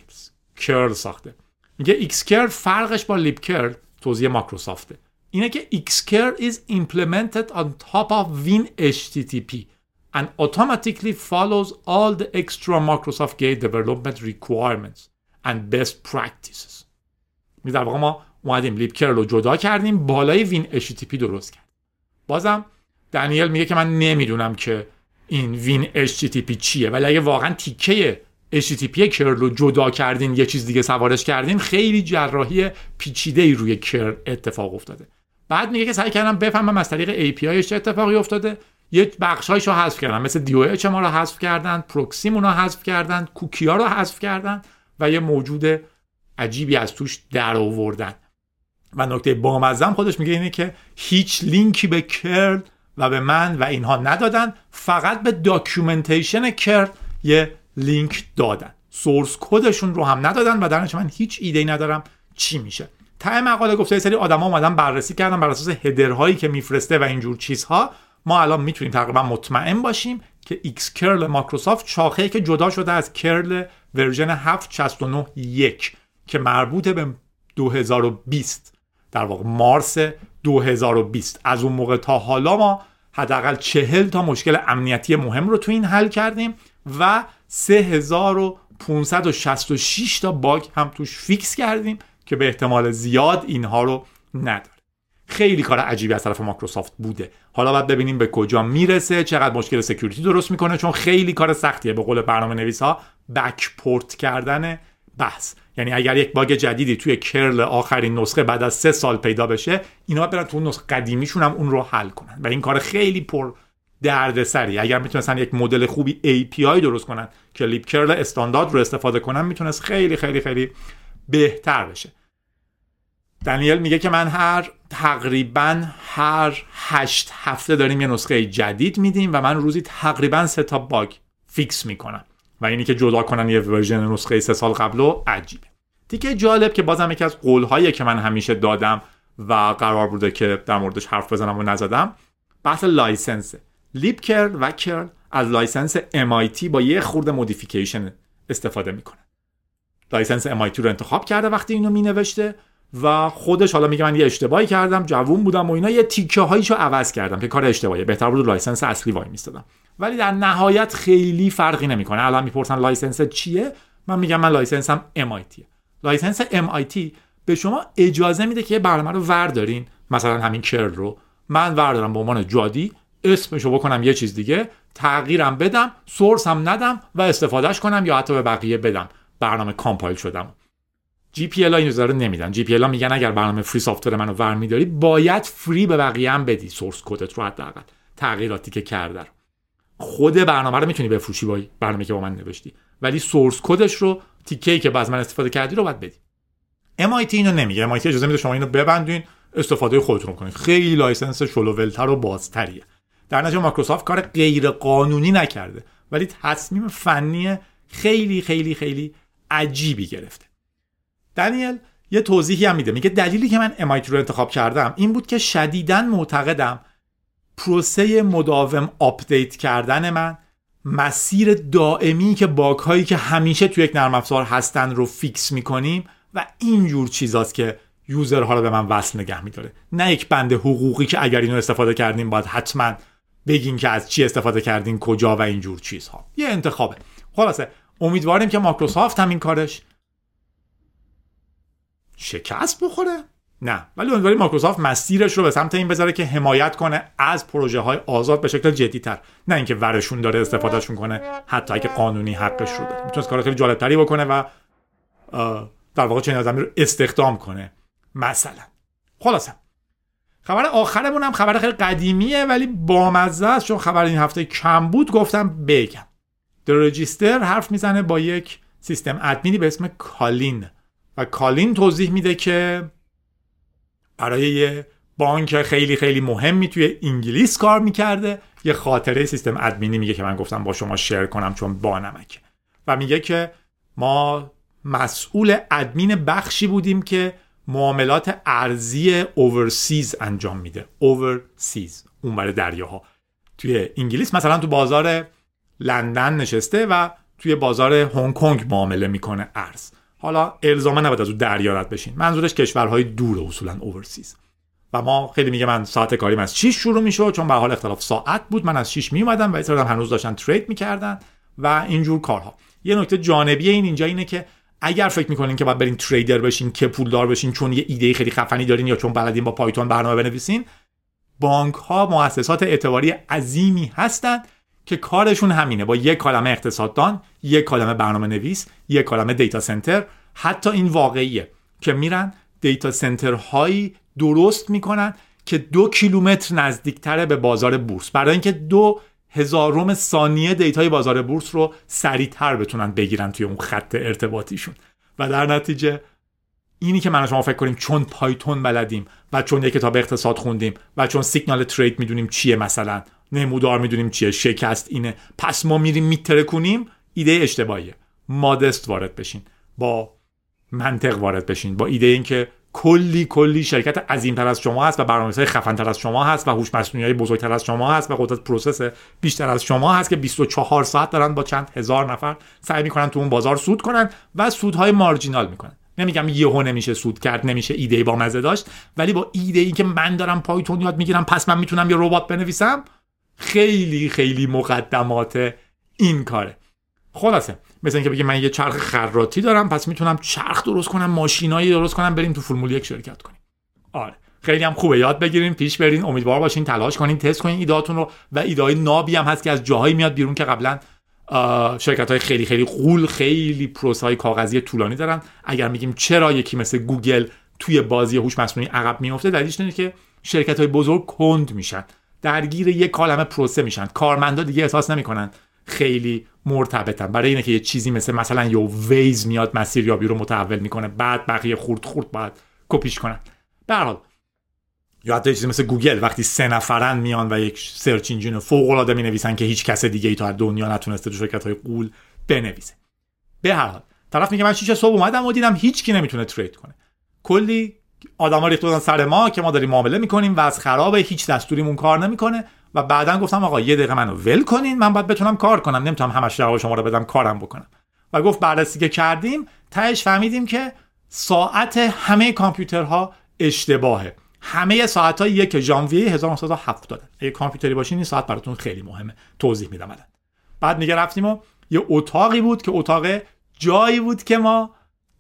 curl ساخته. میگه xCurl فرقش با libcurl توضیح ماکروسافته اینه که xCurl is implemented on top of Win HTTP and automatically follows all the extra Microsoft Gate development requirements and best practices. در واقع ما اومدیم لیپ کرل رو جدا کردیم بالای وین HTTP درست کرد. بازم دانیل میگه که من نمی‌دونم که این وین HTTP چیه ولی اگه واقعا تیکه HTTP کرل رو جدا کردین یه چیز دیگه سوارش کردین خیلی جراحی پیچیده ای روی curl اتفاق افتاده. بعد میگه که سعی کردم بفهمم از طریق API چه اتفاقی افتاده. یه بخشایش رو حذف کردن مثل DOH ما رو حذف کردن پروکسیمون رو حذف کردن کوکیا رو حذف کردن و یه موجود عجیبی از توش در آوردن. و نکته بامزه م خودش میگه اینه که هیچ لینکی به curl و به من و اینها ندادن فقط به documentation curl یه لینک دادن. source code شون رو هم ندادن و من هیچ ایده ندارم چی میشه. ته مقاله گفته یه سری آدما اومدن بررسی کردن بر اساس header هایی که میفرسته و اینجور چیزها. ما الان می‌تونیم تقریبا مطمئن باشیم که xCurl Microsoft شاخه که جدا شده از curl version 769 یک که مربوط به 2020 در واقع مارس 2020 از اون موقع تا حالا ما حداقل چهل تا مشکل امنیتی مهم رو تو این حل کردیم و 3566 تا باگ هم توش fix کردیم که به احتمال زیاد اینها رو نداره. خیلی کار عجیبی از طرف مایکروسافت بوده. حالا باید ببینیم به کجا می‌رسه چقدر مشکل security درست می‌کنه چون خیلی کار سختیه. به قول برنامه نویس ها backport کردن بحث. یعنی اگر یک باگ جدیدی توی curl آخرین نسخه بعد از سه سال پیدا بشه اینا برن تو نسخه قدیمیشون هم اون رو حل کنن. و این کار خیلی پر دردسری. اگر می‌تونستن یک مدل خوبی API درست کنن که libcurl استاندارد رو استفاده کنن می‌تونست خیلی خیلی خیلی بهتر بشه. دانیل میگه که من هر تقریبا هر هشت هفته داریم یه نسخه جدید میدیم و من روزی تقریبا سه تا باگ fix می‌کنم. و اینی که جدا کنن یه version نسخه سه سال قبل و عجیبه. دیگه جالب که بازم یکی از قولهایی که من همیشه دادم و قرار بوده که در موردش حرف بزنم و نزدم بحث license. libcurl و curl از license MIT با یه خورده modification استفاده می‌کنه license MIT رو انتخاب کرده وقتی اینو مینوشته و خودش حالا میگه من یه اشتباهی کردم جوون بودم و اینا یه تیکه هاییشو عوض کردم که کار اشتباهیه. بهتر بود license اصلی وای میستادم. ولی در نهایت خیلی فرقی نمی‌کنه. الان می‌پرسن license چیه؟ من میگم من license م MIT license MIT به شما اجازه میده که برنامه رو وردارین. مثلا همین curl رو. من وردارم به عنوان جادی. اسمشو بکنم یه چیز دیگه. تغییرم بدم source هم ندم و استفادهش کنم یا حتی به بقیه بدم. برنامه compile شده م. GPL این رو نمیدن. GPL میگن اگر برنامه free software منو ور میداری باید free به بقیه هم بدی source code ت رو حداقل. تغییراتی که کرده خود برنامه رو می‌تونی بفروشی با برنامه که با من نوشتی. ولی source code ش رو تیکه که باز من استفاده کردی رو باید بدی. MIT اینو نمیگه. MIT اجازه میده شما اینو ببندین استفاده خودتون کنید خیلی license شل‌وول‌تر و بازتریه. در نتیجه مایکروسافت کار غیر قانونی نکرده. ولی تصمیم فنی خیلی خیلی خیلی عجیبی گرفته. دنیل یه توضیحی هم میده. میگه دلیلی که من MIT رو انتخاب کردم این بود که شدیدا معتقدم پروسه مداوم update کردن من مسیر دائمی که باگ هایی که همیشه تو یک نرم افزار هستن رو fix می‌کنیم و اینجور چیزاست که یوزرها رو به من وصل نگه میداره. نه یک بند حقوقی که اگر اینو استفاده کردیم باید حتما بگین که از چی استفاده کردین کجا و اینجور چیزها. یه انتخابه. خلاصه امیدواریم که مایکروسافت همین کارش شکست بخوره. نه. ولی امیدواریم مایکروسافت مسیرش رو به سمت این بذاره که حمایت کنه از پروژه های آزاد به شکل جدی تر نه اینکه ورشون داره استفادهشون کنه حتی اگه قانونی حقش رو داره می‌تونه کار خیلی جالبتری بکنه و در واقع چنین آدمی رو استخدام کنه. مثلا. خلاصه. خبر آخرمون هم خبر خیلی قدیمیه ولی بامزه است. چون خبر این هفته کم بود گفتم بگم. در رجیستر حرف می‌زنه با یک سیستم ادمینی به اسم کالین. و کالین توضیح میده که برای یه بانک خیلی خیلی مهمی توی انگلیس کار می‌کرده. یه خاطره سیستم ادمینی میگه که من گفتم با شما شیر کنم چون با نمکه. و میگه که ما مسئول ادمین بخشی بودیم که معاملات ارزی اوورسیز انجام میده. اوورسیز اون برای دریاها. توی انگلیس مثلا تو بازار لندن نشسته و توی بازار هنگ کنگ معامله می‌کنه ارز حالا الزاما نباید از اون دریا رد بشین. منظورش کشورهای دور اصولا اوورسیز و ما خیلی میگه من ساعت کاریم از 6 شروع می‌شد چون به حال اختلاف ساعت بود. من از 6 میومدم و ایستادم هنوز داشتن ترید می‌کردن و اینجور کارها. یه نکته جانبی این اینجا اینه که اگر فکر می‌کنین که باید برین تریدر بشین که پولدار بشین چون یه ایده خیلی خفنی دارین یا چون بلدین با پایتون برنامه بنویسین بانک ها مؤسسات اعتباری عظیمی هستند که کارشون همینه. با یک کلمه اقتصاددان یک کلمه برنامه نویس یک کلمه دیتا سنتر. حتی این واقعیه که میرن دیتا سنتر هایی درست می‌کنن که دو کیلومتر نزدیکتره به بازار بورس. برای اینکه دو هزارم ثانیه data ی بازار بورس رو سریعتر بتونن بگیرن توی اون خط ارتباطیشون. و در نتیجه اینی که من شما فکر کنیم چون پایتون بلدیم و چون یک کتاب اقتصاد خوندیم و چون سیگنال trade می‌دونیم چیه مثلا نمودار می‌دونیم چیه شکست اینه. پس ما میریم میتره ایده اشتباهیه. modest وارد بشین. با منطق وارد بشین. با ایده اینکه کلی کلی شرکت عظیمتر از شما هست و برنامه‌های خفنتر از شما هست و هوش مصنوعی بزرگتر از شما هست و قدرت process بیشتر از شما هست که 24 ساعت دارن با چند هزار نفر سعی می‌کنن تو اون بازار سود کنن و سودهای مارجینال می‌کنن. نمیگم یهو نمیشه سود کرد نمیشه ایده با مزه داشت ولی با ایده ای که من دارم پایتون یاد می‌گیرم پس من می‌تونم یه ربات بنویسم خیلی خیلی مقدمات این کاره. خلاصه مثل اینکه بگه من یه چرخ خراتی دارم پس می‌تونم چرخ درست کنم ماشینایی درست کنم بریم تو فرمول یک شرکت کنیم. آره خیلی هم خوبه یاد بگیرین پیش برین امیدوار باشین تلاش کنین تست کنین ایداتون رو و ایدای نابی هم هست که از جاهایی میاد بیرون که قبلا شرکت های خیلی خیلی غول خیلی پروسه های کاغذی طولانی دارن. اگر میگیم چرا یکی مثل گوگل توی بازی هوش مصنوعی عقب میفته دلیلش اینه که شرکت های بزرگ کند میشن. درگیر یک عالمه پروسه میشن. کارمندا دیگه احساس نمی‌کنن خیلی مرتبطن. برای اینه که یه چیزی مثل مثلا یه Waze میاد مسیریابی رو متحول می‌کنه. بعد بقیه خورد خورد باید کپیش کنن. به حال یا حتی چیزی مثل گوگل. وقتی سه نفرن میان و یک search engine فوق العاده می نویسن که هیچ کس دیگه ای تا دنیا نتونسته تو شرکت های غول بنویسه. به هر حال طرف میگه من شیشه صبح اومدم و دیدم هیچ کی نمی‌تونه trade کنه. کلی آدما ریخت بودن سر ما که ما داریم معامله می‌کنیم و از خرابه هیچ دستوریمون کار نمی‌کنه. و بعدا گفتم آقا یه دقیقه منو ول کنین من باید بتونم کار کنم. نمی‌تونم همش جواب شما رو بدم کارم بکنم. و گفت بررسی که کردیم تهش فهمیدیم که ساعت همه کامپیوترها اشتباهه. همه ساعت های یک ژانویه 1970 اگه کامپیوتری باشین این ساعت براتون خیلی مهمه. توضیح میدم الان. بعد میگه رفتیم و یه اتاقی بود که اتاق جایی بود که ما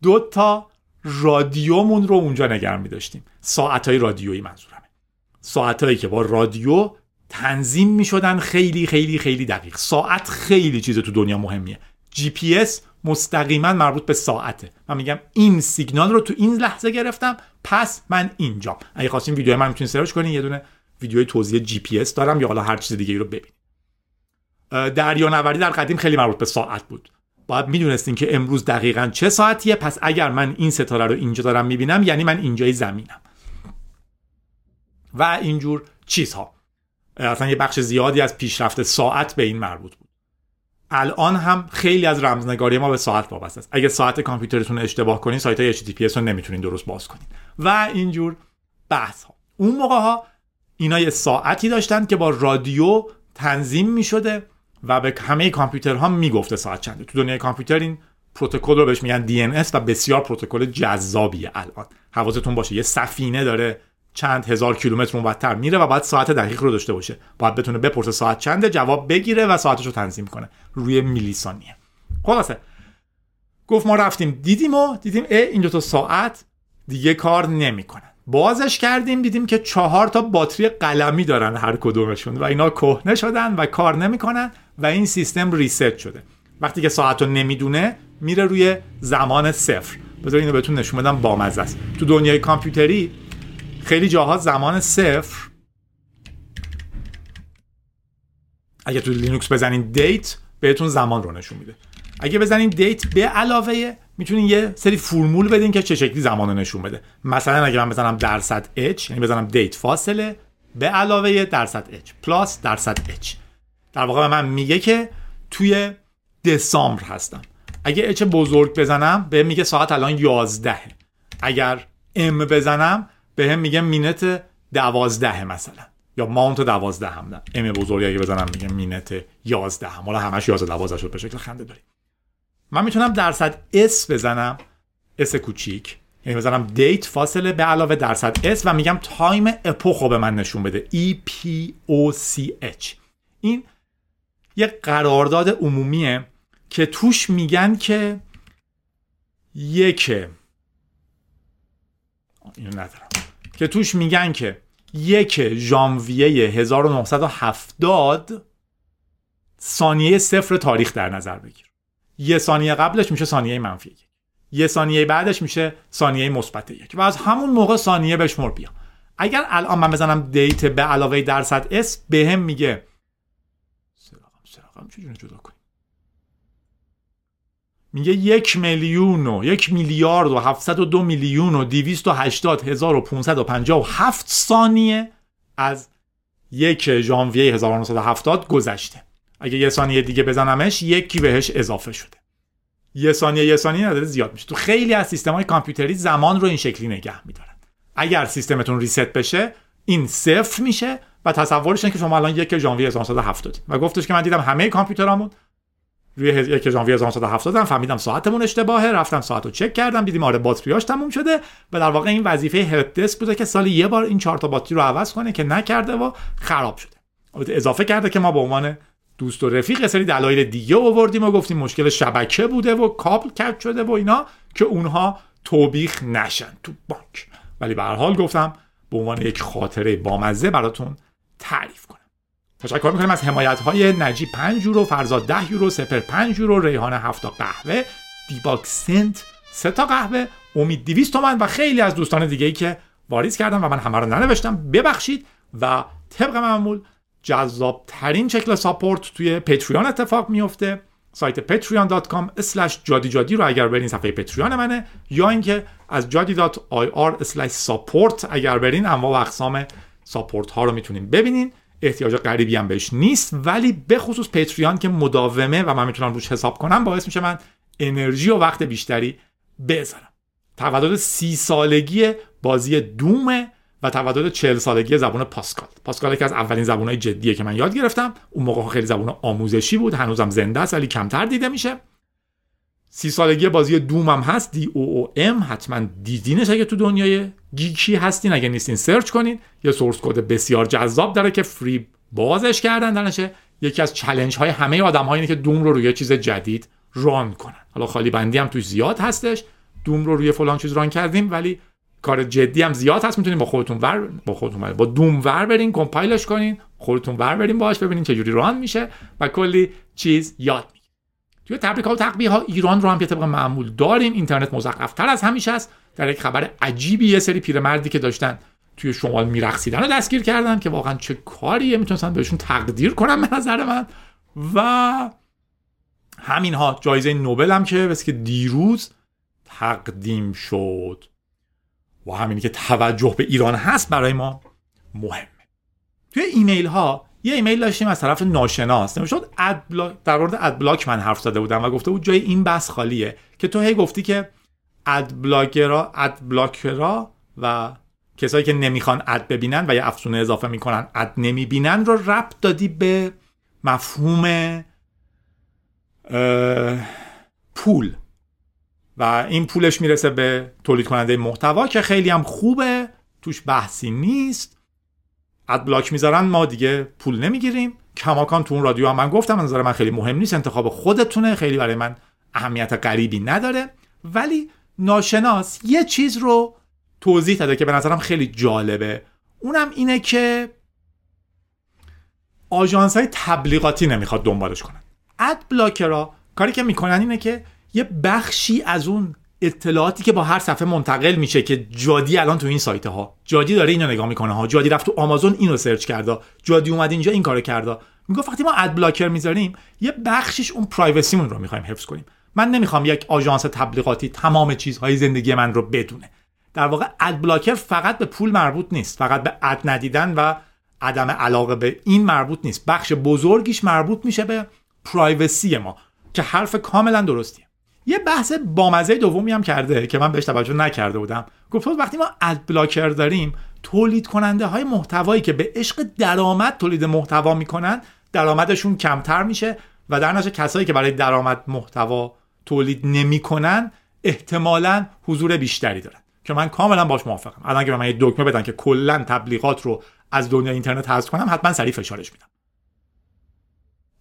دو تا رادیومون رو اونجا نگرم میداشتیم. ساعت های رادیویی منظورمه. ساعت هایی که با رادیو تنظیم می‌شدن خیلی خیلی خیلی دقیق. ساعت خیلی چیز تو دنیا مهمیه. جی پی اس مستقیما مربوط به ساعته. من میگم این سیگنال رو تو این لحظه گرفتم پس من اینجا اگه خواستین ویدیو من می‌تونین search کنین یه دونه ویدیوی توضیح جی پی اس دارم یا حالا هر چیز دیگه رو ببینید دریانوردی در قدیم خیلی مربوط به ساعت بود. باید می‌دونستین که امروز دقیقا چه ساعتیه. پس اگر من این ستاره رو اینجا دارم می‌بینم یعنی من اینجای زمینم. و اینجور چیزها. اصلا یه بخش زیادی از پیشرفت ساعت به این مربوط بود. الان هم خیلی از رمزنگاری ما به ساعت وابسته است. اگه ساعت کامپیوترتون اشتباه کنین سایت های HTTPS رو نمی‌تونین درست باز کنین. و اینجور بحث ها اون موقع ها اینا یه ساعتی داشتن که با رادیو تنظیم می‌شده. و به همه کامپیوترها می‌گفته ساعت چنده. تو دنیای کامپیوتر این پروتکل رو بهش میگن DNS و بسیار پروتکل جذابیه الان. حواستون باشه یه سفینه داره چند هزار کیلومتر اونورتر میره و باید ساعت دقیق رو داشته باشه. باید بتونه بپرسه ساعت چنده جواب بگیره و ساعتش رو تنظیم کنه. روی میلی ثانیه خلاصه. گفت ما رفتیم دیدیم و دیدیم اه این دو تا ساعت دیگه کار نمی‌کنن بازش کردیم دیدیم که چهار تا باتری قلمی دارن هر کدومشون و اینا کهنه شدن و کار نمی‌کنن و این سیستم ریست شده. وقتی که ساعت رو نمی‌دونه میره روی زمان صفر. بذار اینو بهتون نشون بدم بامزه است تو دنیای کامپیوتری خیلی جاها زمان صفر. اگه تو لینوکس بزنین date بهتون زمان رو نشون میده. اگه بزنین date به علاوه می‌تونین یه سری فرمول بدین که چه شکلی زمان نشون بده. مثلا اگه من بزنم درصد h یعنی بزنم date فاصله به علاوه درصد h plus درصد h. در واقع من میگه که توی دسامبر هستم. اگه H بزرگ بزنم به میگه ساعت الان 11 اگر M بزنم بهم میگه minute دوازده مثلا. یا month دوازده هم نه. M بزرگی اگه بزنم میگه minute یازده هم. حالا همش یازده دوازده شد به شکل خنده داریم. من می‌تونم درصد s بزنم. s کوچیک. یعنی بزنم date فاصله به علاوه درصد s و میگم time epoch رو به من نشون بده. E P O C H. این یه قرارداد عمومیه که توش میگن که یک اینو ندارم. که توش میگن که یک ژانویه 1970 ثانیه صفر تاریخ در نظر بگیر. یه ثانیه قبلش میشه ثانیه منفی یک. یه ثانیه بعدش میشه ثانیه مثبت یک. و از همون موقع ثانیه بشمر بیا اگر الان من بزنم دیت به علاوه درصد اس به هم میگه سراغم سراغم چجوری جدا کنیم؟ میگه یک میلیون و یک میلیارد و هفتصد و دو میلیون و دیویست و هشتاد هزار و پونصد و پنجاه و هفت ثانیه از یک ژانویه 1970 گذشته. اگه یه ثانیه دیگه بزنمش یکی بهش اضافه شده. یه ثانیه یه ثانیه عدد زیاد میشه. تو خیلی از سیستم های کامپیوتری زمان رو این شکلی نگه میدارن. اگر سیستمتون ریست بشه این صفر میشه و تصورش که شما الان یک ژانویه 1970 و گفتش که من دیدم همه کامپیوترامون روی یک ژانویه 1970 هم فهمیدم ساعتمون اشتباهه رفتم ساعت رو چک کردم دیدیم آره باتریاش تموم شده. و در واقع این وظیفه هلپ بوده که سالی یه بار این چهار تا باتری رو عوض کنه که نکرده و خراب شده. اضافه کرده که ما به عنوان دوست و رفیق سری دلایل دیگه آوردیم و گفتیم مشکل شبکه بوده و کابل کج شده و اینا که اونها توبیخ نشن تو بانک. ولی به هر حال گفتم به عنوان یک خاطره بامزه براتون تعریف کنم. تشکر می‌کنیم از حمایت های نجیب 5 یورو فرزاد 10 یورو سپر 5 یورو ریحان 7 تا قهوه دیباک سنت 3 تا قهوه امید 200 تومن و خیلی از دوستان دیگه ای که واریز کردم و من همه رو ننوشتم. ببخشید و طبق معمول جذاب ترین شکل ساپورت توی پتریان اتفاق میفته. سایت patreon.com جادی جادی رو اگر برین صفحه پتریان منه. یا اینکه از jadi.ir support اگر برین انواع و اقسام ساپورت ها رو می‌تونین ببینین. احتیاج غریبی هم بهش نیست. ولی به خصوص پتریان که مداومه و من می‌تونم روش حساب کنم باعث میشه من انرژی و وقت بیشتری بذارم. تولد سی سالگی بازی دومه. و تولد 40 سالگی زبان پاسکال. پاسکال که از اولین زبانهای جدیه که من یاد گرفتم. اون موقع خیلی زبان آموزشی بود. هنوزم زنده است ولی کمتر دیده میشه. سی سالگی بازی Doom هم هست. D O O M. حتما دیدینش اگه تو دنیای geek ی هستین. اگه نیستین search کنین. یه source code بسیار جذاب داره که free بازش کردن درنشه یکی از challenge های همه آدم ها اینه که Doom رو روی چیز جدید run کنن. حالا خالی بندی هم توش زیاد هستش. Doom رو روی فلان چیز run کردیم ولی کار جدی هم زیاد هست می‌تونین با خودتون ور با خودتون با Doom ور برین compile ش کنین خودتون ور برین باش ببینین چه جوری run میشه و کلی چیز یاد می‌گیرین. توی تبریک ها و تقبیه ها ایران رو هم که طبق معمول داریم. اینترنت مزخرفتر از همیشه است. در یک خبر عجیبی یه سری پیرمردی که داشتن توی شمال میرقصیدن رو دستگیر کردن که واقعا چه کاریه می‌تونستن بهشون تقدیر کنم به نظر من. و همین ها جایزه نوبل هم که بس که دیروز تقدیم شد. و همینی که توجه به ایران هست برای ما مهمه. توی ایمیل ها یه ایمیل داشتیم از طرف ناشناس. نمی‌شد اد در مورد اد بلاک من حرف زده بودم و گفته بود جای این بحث خالیه که تو هی گفتی که اد بلاکرا اد بلاکرا و کسایی که نمی‌خوان اد ببینن و یه افزونه اضافه می‌کنن اد نمی‌بینن رو ربط دادی به مفهوم پول. و این پولش می‌رسه به تولید کننده محتوا که خیلی هم خوبه توش بحثی نیست. اد بلاک می‌ذارن ما دیگه پول نمی‌گیریم. کماکان تو اون رادیو هم من گفتم نظر من خیلی مهم نیست انتخاب خودتونه خیلی برای من اهمیت غریبی نداره. ولی ناشناس یه چیز رو توضیح داده که به نظرم خیلی جالبه. اونم اینه که آژانس های تبلیغاتی نمی‌خواد دنبالش کنن. اد بلاکرها کاری که می‌کنن اینه که یه بخشی از اون اطلاعاتی که با هر صفحه منتقل میشه که جادی الان تو این سایت ها جادی داره اینو نگاه می‌کنه ها. جادی رفت تو آمازون اینو سرچ کرده. جادی اومد اینجا این کارو کرده. میگه وقتی ما اد بلاکر می‌ذاریم یه بخشیش اون پرایوسیمون رو می‌خوایم حفظ کنیم. من نمی‌خوام یک آژانس تبلیغاتی تمام چیزهای زندگی من رو بدونه. در واقع اد بلاکر فقط به پول مربوط نیست. فقط به اد ندیدن و عدم علاقه به این مربوط نیست. بخش بزرگیش مربوط میشه به پرایوسی ما که حرف کاملا درستیه. یه بحث بامزه دومی هم کرده که من بهش توجه نکرده بودم. گفت وقتی ما اد بلاکر داریم تولید کننده های محتوایی که به عشق درآمد تولید محتوا می‌کنن درآمدشون کمتر میشه و در نتیجه کسایی که برای درآمد محتوا تولید نمی‌کنن احتمالا حضور بیشتری دارن. که من کاملا باش موافقم. الان به من یه دکمه بدن که کلا تبلیغات رو از دنیا اینترنت حذف کنم حتما سریع فشارش میدم.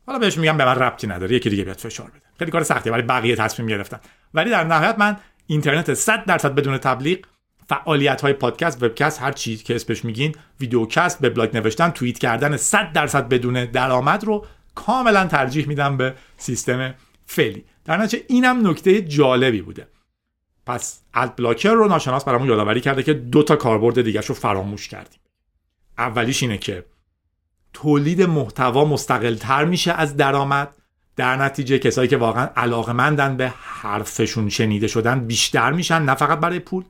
حالا بهش میگم به من ربطی نداره یکی دیگه بیاد فشار بده. خیلی کار سختیه برای بقیه تصمیم گرفتن. ولی در نهایت من اینترنت 100 درصد بدون تبلیغ فعالیت های پادکست وبکست هر چیزی که اسمش میگین ویدیوکست وبلاگ نوشتن توییت کردن 100 درصد بدون درآمد رو کاملا ترجیح میدم به سیستم فعلی. در نتیجه اینم نکته جالبی بوده. پس اد بلاکر رو ناشناس برامون یادآوری کرده که دو تا کاربرد دیگه رو فراموش کردیم. اولیش اینه که تولید محتوا مستقلتر میشه از درآمد. در نتیجه کسایی که واقعا علاقمندن به حرفشون شنیده شدن بیشتر میشن نه فقط برای پول.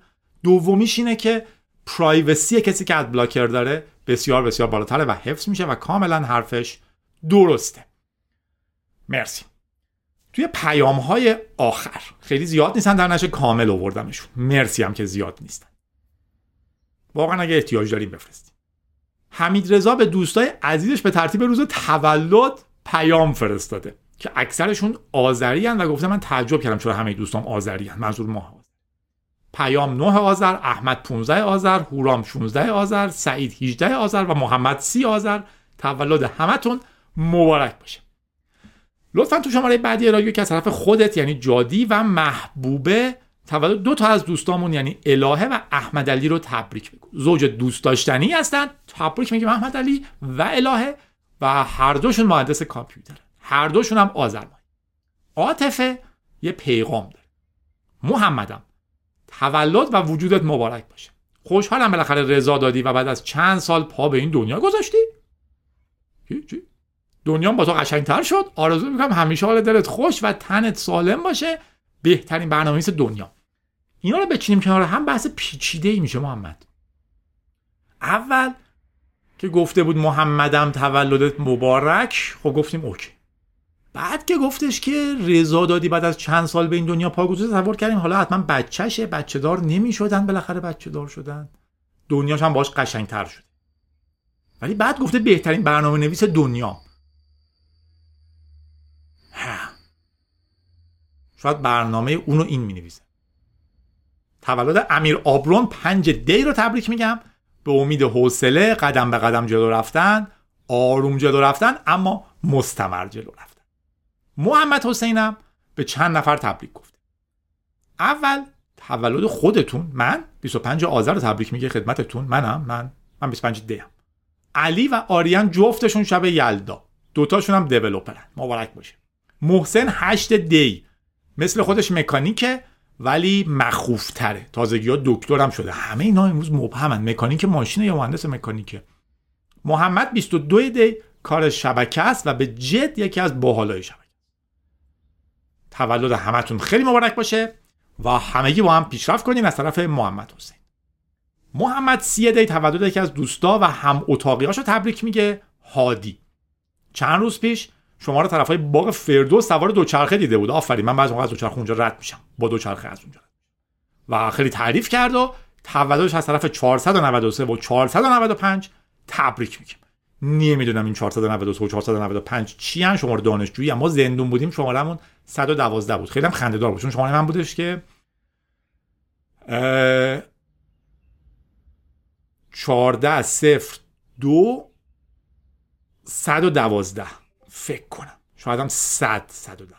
دومیش اینه که پرایوسی کسی که اد بلاکر داره بسیار بسیار بالاتره و حفظ میشه و کاملا حرفش درسته. مرسی. توی پیام های آخر خیلی زیاد نیستن در نشه کامل آوردمشون. مرسی هم که زیاد نیستن. واقعا اگه احتیاج داریم بفرستیم. حمید رضا به دوستای عزیزش به ترتیب روز تولد پیام فرستاده که اکثرشون آذری و گفته من تعجب کردم چرا همه دوستام آذری منظور ماه پیام 9 آذر احمد 15 آذر هورام 16 آذر سعید 18 آذر و محمد 30 آذر. تولد همتون. مبارک باشه. لطفا تو شماره بعدی رادیو که از طرف خودت یعنی جادی و محبوبه تولد دو تا از دوستامون یعنی الهه و احمد علی رو تبریک بگو زوج دوست داشتنی هستن تبریک میگیم احمد علی و الهه و هر دوشون مهندس کامپیوتر هر دوشون هم آذربایجان عاطفه یه پیغام داره. محمدم تولد و وجودت مبارک باشه. خوشحالم بالاخره رضا دادی و بعد از چند سال پا به این دنیا گذاشتی. چی دنیا با تو قشنگتر شد. آرزو می‌کنم همیشه حال دلت خوش و تنت سالم باشه. بهترین برنامه‌نویس دنیا. اینا رو بچینیم کنار هم بحث پیچیده ای میشه محمد. اول که گفته بود محمدم تولدت مبارک خب گفتیم اوکی. بعد که گفتش که رضا دادی بعد از چند سال به این دنیا پا گذاشته تصور کردیم حالا حتما بچهشه بچه دار نمی شدن بالاخره بچه دار شدن. دنیاش هم باش قشنگتر شد. ولی بعد گفته بهترین برنامه نویس دنیا شاید برنامه اونو این می نویسه تولد امیر آبرون پنج دی رو تبریک میگم. به امید حوصله قدم به قدم جلو رفتن آروم جلو رفتن اما مستمر جلو رفتن. محمد حسینم به چند نفر تبریک گفته اول تولد خودتون. من 25 آذر رو تبریک میگه خدمتتون. منم من من 25 دیم. علی و آریان جفتشون شب یلدا. دوتاشون هم دیولوپرن. مبارک باشه. محسن 8 دی. مثل خودش مکانیکه. ولی مخوفتره. تازگی ها دکترم شده. همه اینا امروز مبهمن. مکانیک ماشین یا مهندس مکانیکه. محمد 22 دی کار شبکه است و به جد یکی از باحالای شبکه. تولد همتون خیلی مبارک باشه و همگی با هم پیشرفت کنیم از طرف محمد حسین. محمد سی دی تولد یکی از دوستا و هم اتاقیاشو تبریک میگه. هادی. چند روز پیش شما رو طرفای باغ فردوس سوار دوچرخه دیده بود. آفرین من بعضی موقع از دوچرخه اونجا رد میشم. با دوچرخه از اونجا و خیلی تعریف کرد و تولدش از طرف 493 و 495 تبریک میگیم نمی‌دونم این 493 و 495 چی ان شماره دانشجویی ما زندون بودیم شمارهمون 112 بود. خیلی هم خنده دار بود چون شماره من بودش که 14 0 2 112 فکر کنم. شاید هم 100 112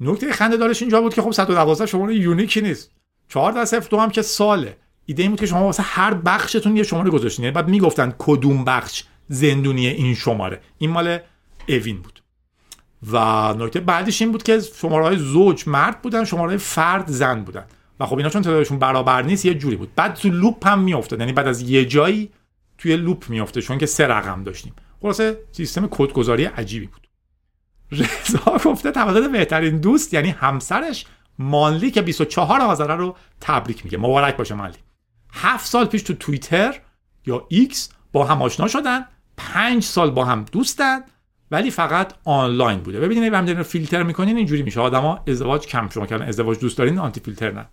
نکته خنده دارش اینجا بود که خب 112 شماره یونیکی نیست. 14 0 2 هم که ساله. ایده این بود که شما واسه هر بخشتون یه شماره گذاشتین. یعنی بعد می‌گفتن کدوم بخش زندونی این شماره. این مال اوین بود. و نکته بعدش این بود که شماره های زوج مرد بودن شماره فرد زن بودن. و خب اینا چون تعدادشون برابر نیست یه جوری بود. بعد تو loop هم میافتاد. یعنی بعد از یه جایی توی loop میافته چون که سه رقم داشتیم. خلاصه سیستم کدگذاری عجیبی بود. رضا گفته تولد بهترین دوست یعنی همسرش مانلی که 24 آذر رو تبریک میگه. مبارک باشه مانلی. هفت سال پیش تو توییتر یا X با هم آشنا شدن پنج سال با هم دوستن ولی فقط آنلاین بوده. ببینید هم رو فیلتر می‌کنین اینجوری میشه. آدما ازدواج کم شما کردن ازدواج دوست دارین آنتی فیلتر نه.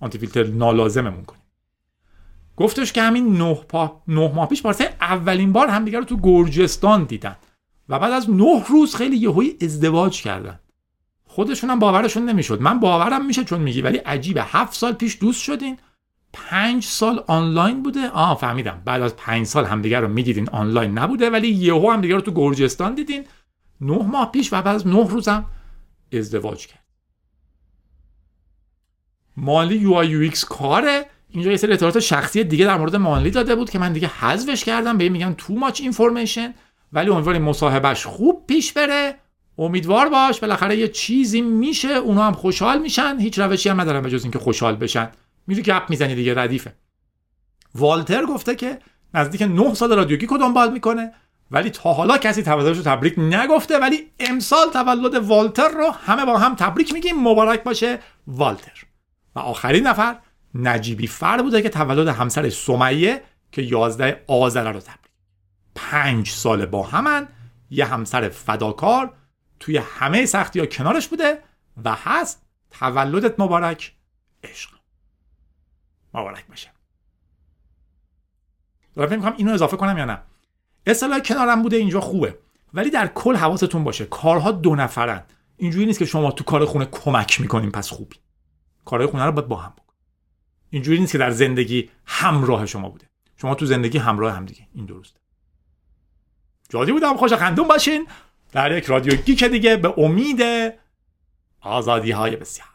آنتی فیلتر نالازممون کنین. گفتش که همین نه, پا... نه ماه پیش واسه اولین بار همدیگه رو تو گرجستان دیدن. و بعد از نه روز خیلی یهویی ازدواج کردن. خودشون هم باورشون نمی‌شد. من باورم میشه چون میگی ولی عجیبه. هفت سال پیش دوست شدین. پنج سال آنلاین بوده. آه فهمیدم. بعد از پنج سال همدیگه رو می‌دیدین آنلاین نبوده ولی یهو همدیگه رو تو گرجستان دیدین. نه ماه پیش و بعد از نه روزم ازدواج کرد. مالی یو آی کاره. اینجا یه سری اطلاعات شخصی دیگه در مورد مالی داده بود که من دیگه حذفش کردم به میگن تو ماچ اینفورمیشن ولی امیدواریم مصاحبهش خوب پیش بره. امیدوار باش بالاخره یه چیزی میشه اونا هم خوشحال میشن. هیچ روشی هم ندارم به جز اینکه خوشحال بشن. میری گپ می‌زنی دیگه ردیفه. والتر گفته که نزدیک 9 سال رادیوگی رو دنبال می‌کنه. ولی تا حالا کسی تولدش رو تبریک نگفته ولی امسال تولد والتر رو همه با هم تبریک میگیم. مبارک باشه والتر. و آخرین نفر نجیبی فر بوده که تولد همسر سمیه که 11 آذر رو تبریک پنج سال با همن یه همسر فداکار توی همه سختی ها کنارش بوده و هست تولدت مبارک عشق. مبارک باشه. دارم فکر می‌کنم اینو اضافه کنم یا نه؟ اصطلاح کنارم بوده اینجا خوبه ولی در کل حواستون باشه. کارها دو نفرن. اینجوری نیست که شما تو کار خونه کمک می‌کنین پس خوبی. کارهای خونه رو باید با هم اینجوری نیست که در زندگی همراه شما بوده. شما تو زندگی همراه هم دیگه. این درسته. جادی بودم. خوش خندون باشین. در یک رادیو گیک دیگه به امید آزادی های بسیار.